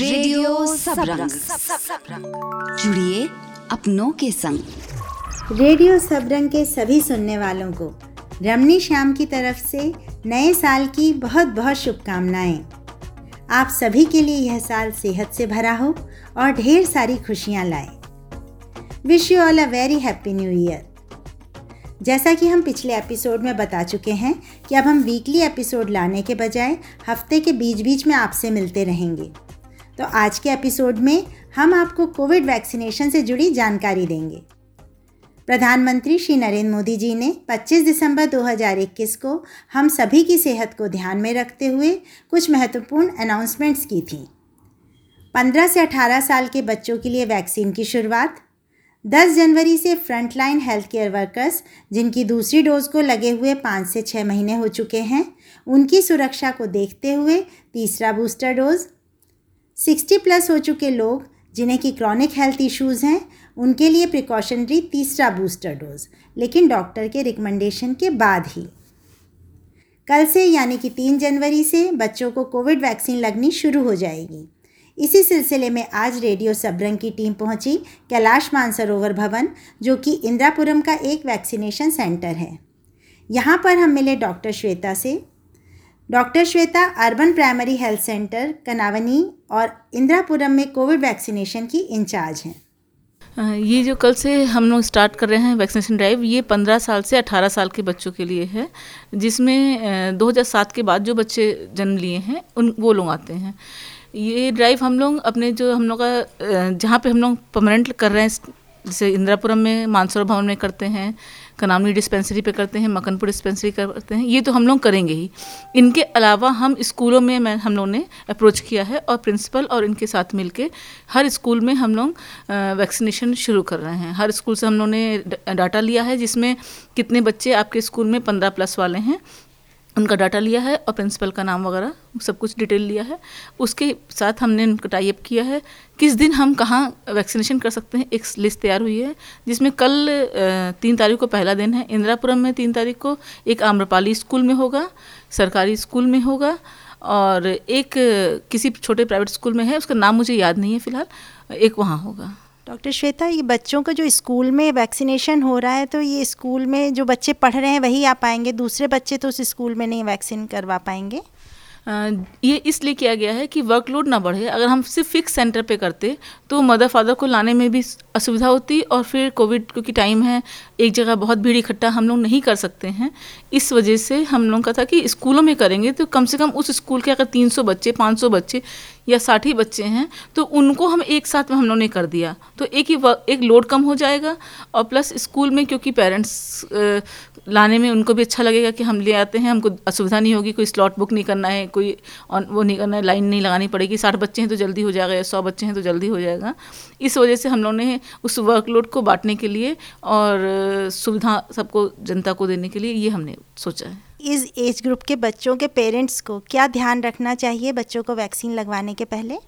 Radio Sabrang जुड़िए अपनों के संग। रेडियो सबरंग के सभी सुनने वालों को रमनी श्याम की तरफ़ से नए साल की बहुत बहुत शुभकामनाएँ। आप सभी के लिए यह साल सेहत से भरा हो और ढेर सारी खुशियाँ लाए। Wish you all a very happy new year जैसा कि हम पिछले एपिसोड में बता चुके हैं कि अब हम वीकली एपिसोड लाने के बजाय हफ़्ते के बीच बीच में आपसे मिलते रहेंगे। तो आज के एपिसोड में हम आपको कोविड वैक्सीनेशन से जुड़ी जानकारी देंगे। प्रधानमंत्री श्री नरेंद्र मोदी जी ने 25 दिसंबर 2021 को हम सभी की सेहत को ध्यान में रखते हुए कुछ महत्वपूर्ण अनाउंसमेंट्स की थी। 15 से 18 साल के बच्चों के लिए वैक्सीन की शुरुआत 10 जनवरी से फ्रंटलाइन हेल्थ केयर वर्कर्स जिनकी दूसरी डोज को लगे हुए पाँच से छः महीने हो चुके हैं, उनकी सुरक्षा को देखते हुए तीसरा बूस्टर डोज 60 प्लस हो चुके लोग, जिन्हें की क्रॉनिक हेल्थ इश्यूज़ हैं, उनके लिए प्रिकॉशनरी तीसरा बूस्टर डोज लेकिन डॉक्टर के रिकमेंडेशन के बाद ही। कल से, यानी कि तीन जनवरी से, बच्चों को कोविड वैक्सीन लगनी शुरू हो जाएगी। इसी सिलसिले में आज रेडियो सबरंग की टीम पहुँची कैलाश मानसरोवर भवन, जो कि इंदिरापुरम का एक वैक्सीनेशन सेंटर है। यहाँ पर हम मिले डॉक्टर श्वेता से। Doctor Shweta urban primary health centre, Kanavani और इंदिरापुरम में कोविड वैक्सीनेशन की इंचार्ज हैं। ये जो कल से हम लोग स्टार्ट कर रहे हैं वैक्सीनेशन ड्राइव, ये 15 साल से 18 साल के बच्चों के लिए है, जिसमें 2007 के बाद जो बच्चे जन्म लिए हैं, उन, वो लोग आते हैं। ये ड्राइव हम लोग अपने जो हम लोग का जहाँ पे हम लोग परमानेंट कर रहे हैं जैसे इंदिरापुरम में, मानसरोवर भवन में करते हैं कनामनी डिस्पेंसरी पे करते हैं, मकनपुर डिस्पेंसरी करते हैं, ये तो हम लोग करेंगे ही। इनके अलावा हम स्कूलों में मैं, हम लोग ने अप्रोच किया है और प्रिंसिपल और इनके साथ मिलके हर स्कूल में हम लोग वैक्सीनेशन शुरू कर रहे हैं। हर स्कूल से हम लोग ने डाटा लिया है जिसमें कितने बच्चे आपके स्कूल में पंद्रह प्लस वाले हैं उनका डाटा लिया है और प्रिंसिपल का नाम वगैरह, सब कुछ डिटेल लिया है। उसके साथ हमने उनका टाइप किया है। किस दिन हम कहाँ वैक्सीनेशन कर सकते हैं, एक लिस्ट तैयार हुई है, जिसमें कल तीन तारीख को पहला दिन है। इंदिरापुरम में तीन तारीख को एक आम्रपाली स्कूल में होगा, सरकारी स्कूल में होगा, और एक किसी छोटे प्राइवेट स्कूल में है, उसका नाम मुझे याद नहीं है फ़िलहाल, एक वहाँ होगा। डॉक्टर श्वेता, ये बच्चों का जो स्कूल में वैक्सीनेशन हो रहा है तो ये स्कूल में जो बच्चे पढ़ रहे हैं, वही आ पाएँगे? दूसरे बच्चे तो उस स्कूल में नहीं वैक्सीन करवा पाएँगे? ये इसलिए किया गया है कि वर्कलोड ना बढ़े। अगर हम सिर्फ़ फिक्स सेंटर पे करते तो मदर फादर को लाने में भी असुविधा होती और फिर कोविड क्योंकि टाइम है, एक जगह बहुत भीड़ इकट्ठा हम लोग नहीं कर सकते हैं। इस वजह से हम लोगों का था कि स्कूलों में करेंगे तो कम से कम उस स्कूल के अगर 300 बच्चे 500 बच्चे या साठ ही बच्चे हैं तो उनको हम एक साथ में हम लोगों ने कर दिया। तो एक ही एक लोड कम हो जाएगा और प्लस स्कूल में क्योंकि पेरेंट्स लाने में उनको भी अच्छा लगेगा कि हम ले आते हैं, हमको असुविधा नहीं होगी, कोई स्लॉट बुक नहीं करना है, कोई वो नहीं करना है, लाइन नहीं लगानी पड़ेगी, साठ बच्चे हैं तो जल्दी हो जाएगा या सौ बच्चे हैं तो जल्दी हो जाएगा। इस वजह से हम लोगों ने उस वर्कलोड को बांटने के लिए और सुविधा सबको, जनता को देने के लिए ये हमने सोचा है। इस एज ग्रुप के बच्चों के पेरेंट्स को क्या ध्यान रखना चाहिए बच्चों को वैक्सीन लगवाने के पहले?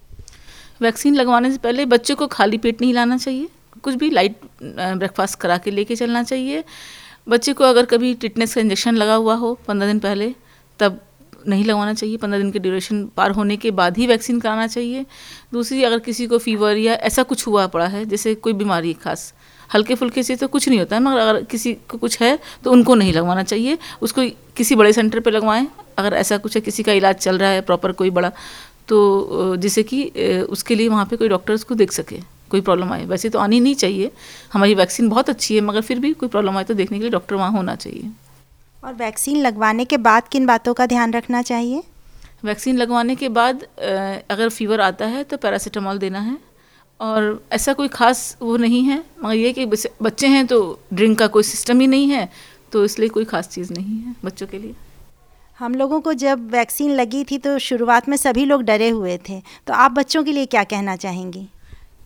वैक्सीन लगवाने से पहले बच्चे को खाली पेट नहीं लाना चाहिए, कुछ भी लाइट ब्रेकफास्ट करा के लेके चलना चाहिए। बच्चे को अगर कभी टिटनेस का इंजेक्शन लगा हुआ हो पंद्रह दिन पहले, तब नहीं लगवाना चाहिए, पंद्रह दिन के ड्यूरेशन पार होने के बाद ही वैक्सीन कराना चाहिए। दूसरी, अगर किसी को फीवर या ऐसा कुछ हुआ पड़ा है, जैसे कोई बीमारी खास हल्के फुल्के से तो कुछ नहीं होता है मगर अगर किसी को कुछ है तो उनको नहीं लगवाना चाहिए। उसको किसी बड़े सेंटर पर लगवाएँ। अगर ऐसा कुछ है किसी का इलाज चल रहा है प्रॉपर कोई बड़ा तो जिससे कि उसके लिए वहाँ पे कोई डॉक्टर उसको देख सके कोई प्रॉब्लम आए। वैसे तो आनी नहीं चाहिए। हमारी वैक्सीन बहुत अच्छी है मगर फिर भी कोई प्रॉब्लम आए तो देखने के लिए डॉक्टर वहाँ होना चाहिए। और वैक्सीन लगवाने के बाद किन बातों का ध्यान रखना चाहिए? वैक्सीन लगवाने के बाद अगर फीवर आता है तो पैरासीटामॉल देना है। और ऐसा कोई ख़ास वो नहीं है। मगर ये कि बच्चे हैं तो ड्रिंक का कोई सिस्टम ही नहीं है तो इसलिए कोई ख़ास चीज़ नहीं है बच्चों के लिए। हम लोगों को जब वैक्सीन लगी थी तो शुरुआत में सभी लोग डरे हुए थे तो आप बच्चों के लिए क्या कहना चाहेंगी?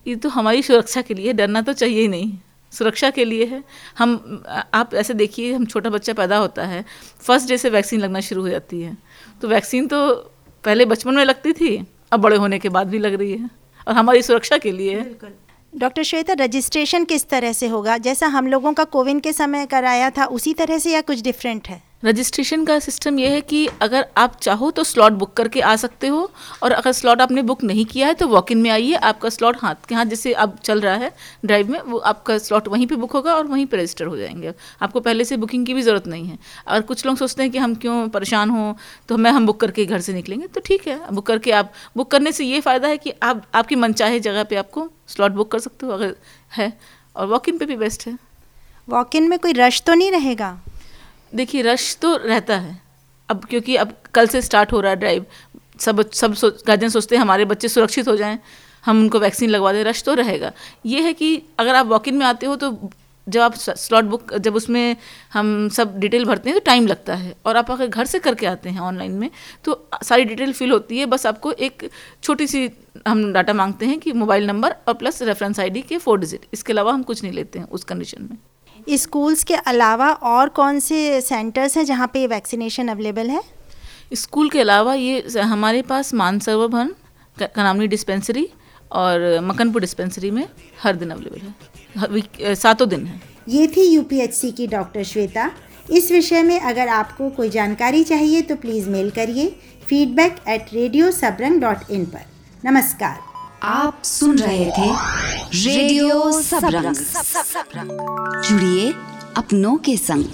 ये तो हमारी सुरक्षा के लिए डरना तो चाहिए ही नहीं। सुरक्षा के लिए है। हम आप ऐसे देखिए हम छोटा बच्चा पैदा होता है फ़र्स्ट डे से वैक्सीन लगना शुरू हो जाती है। तो वैक्सीन तो पहले बचपन में लगती थी अब बड़े होने के बाद भी लग रही है। और हमारी सुरक्षा के लिए। डॉक्टर श्वेता, रजिस्ट्रेशन किस तरह से होगा? जैसा हम लोगों का कोविन के समय कराया था, उसी तरह से या कुछ डिफरेंट है? रजिस्ट्रेशन का सिस्टम यह है कि अगर आप चाहो तो स्लॉट बुक करके आ सकते हो, और अगर स्लॉट आपने बुक नहीं किया है तो वॉक इन में आइए, आपका स्लॉट हाथ के हाथ जैसे अब चल रहा है ड्राइव में, वो आपका स्लॉट वहीं पे बुक होगा और वहीं पे रजिस्टर हो जाएँगे। आपको पहले से बुकिंग की भी ज़रूरत नहीं है। अगर कुछ लोग सोचते हैं कि हम क्यों परेशान हों तो मैं, हम बुक करके घर से निकलेंगे तो ठीक है, बुक करके आप, बुक करने से ये फ़ायदा है कि आप, आपकी मनचाहे जगह पर आपको स्लॉट बुक कर सकते हो, अगर है, और वॉक इन पर भी बेस्ट है। वॉक इन में कोई रश तो नहीं रहेगा? देखिए रश तो रहता है। अब क्योंकि अब कल से स्टार्ट हो रहा है ड्राइव सब सब सो, गार्जियन सोचते हैं हमारे बच्चे सुरक्षित हो जाएँ हम उनको वैक्सीन लगवा दें रश तो रहेगा। ये है कि अगर आप वॉक इन में आते हो तो जब आप स्लॉट बुक जब उसमें हम सब डिटेल भरते हैं तो टाइम लगता है। और आप अगर घर से करके आते हैं ऑनलाइन में तो सारी डिटेल फिल होती है। बस आपको एक छोटी सी हम डाटा मांगते हैं कि मोबाइल नंबर और प्लस रेफरेंस आईडी के फोर डिजिट इसके अलावा हम कुछ नहीं लेते हैं उस कंडीशन में। स्कूल्स के अलावा और कौन से सेंटर्स हैं जहाँ पे वैक्सीनेशन अवेलेबल है? स्कूल के अलावा ये हमारे पास मानसरोवर भवन कनामनी डिस्पेंसरी और मकनपुर डिस्पेंसरी में हर दिन अवेलेबल है। सातों दिन है। ये थी यूपीएचसी की डॉक्टर श्वेता। इस विषय में अगर आपको कोई जानकारी चाहिए तो प्लीज़ मेल करिए feedback at radio Sabrang dot in पर। नमस्कार। आप सुन रहे थे रेडियो सबरंग जुड़िए अपनों के संग।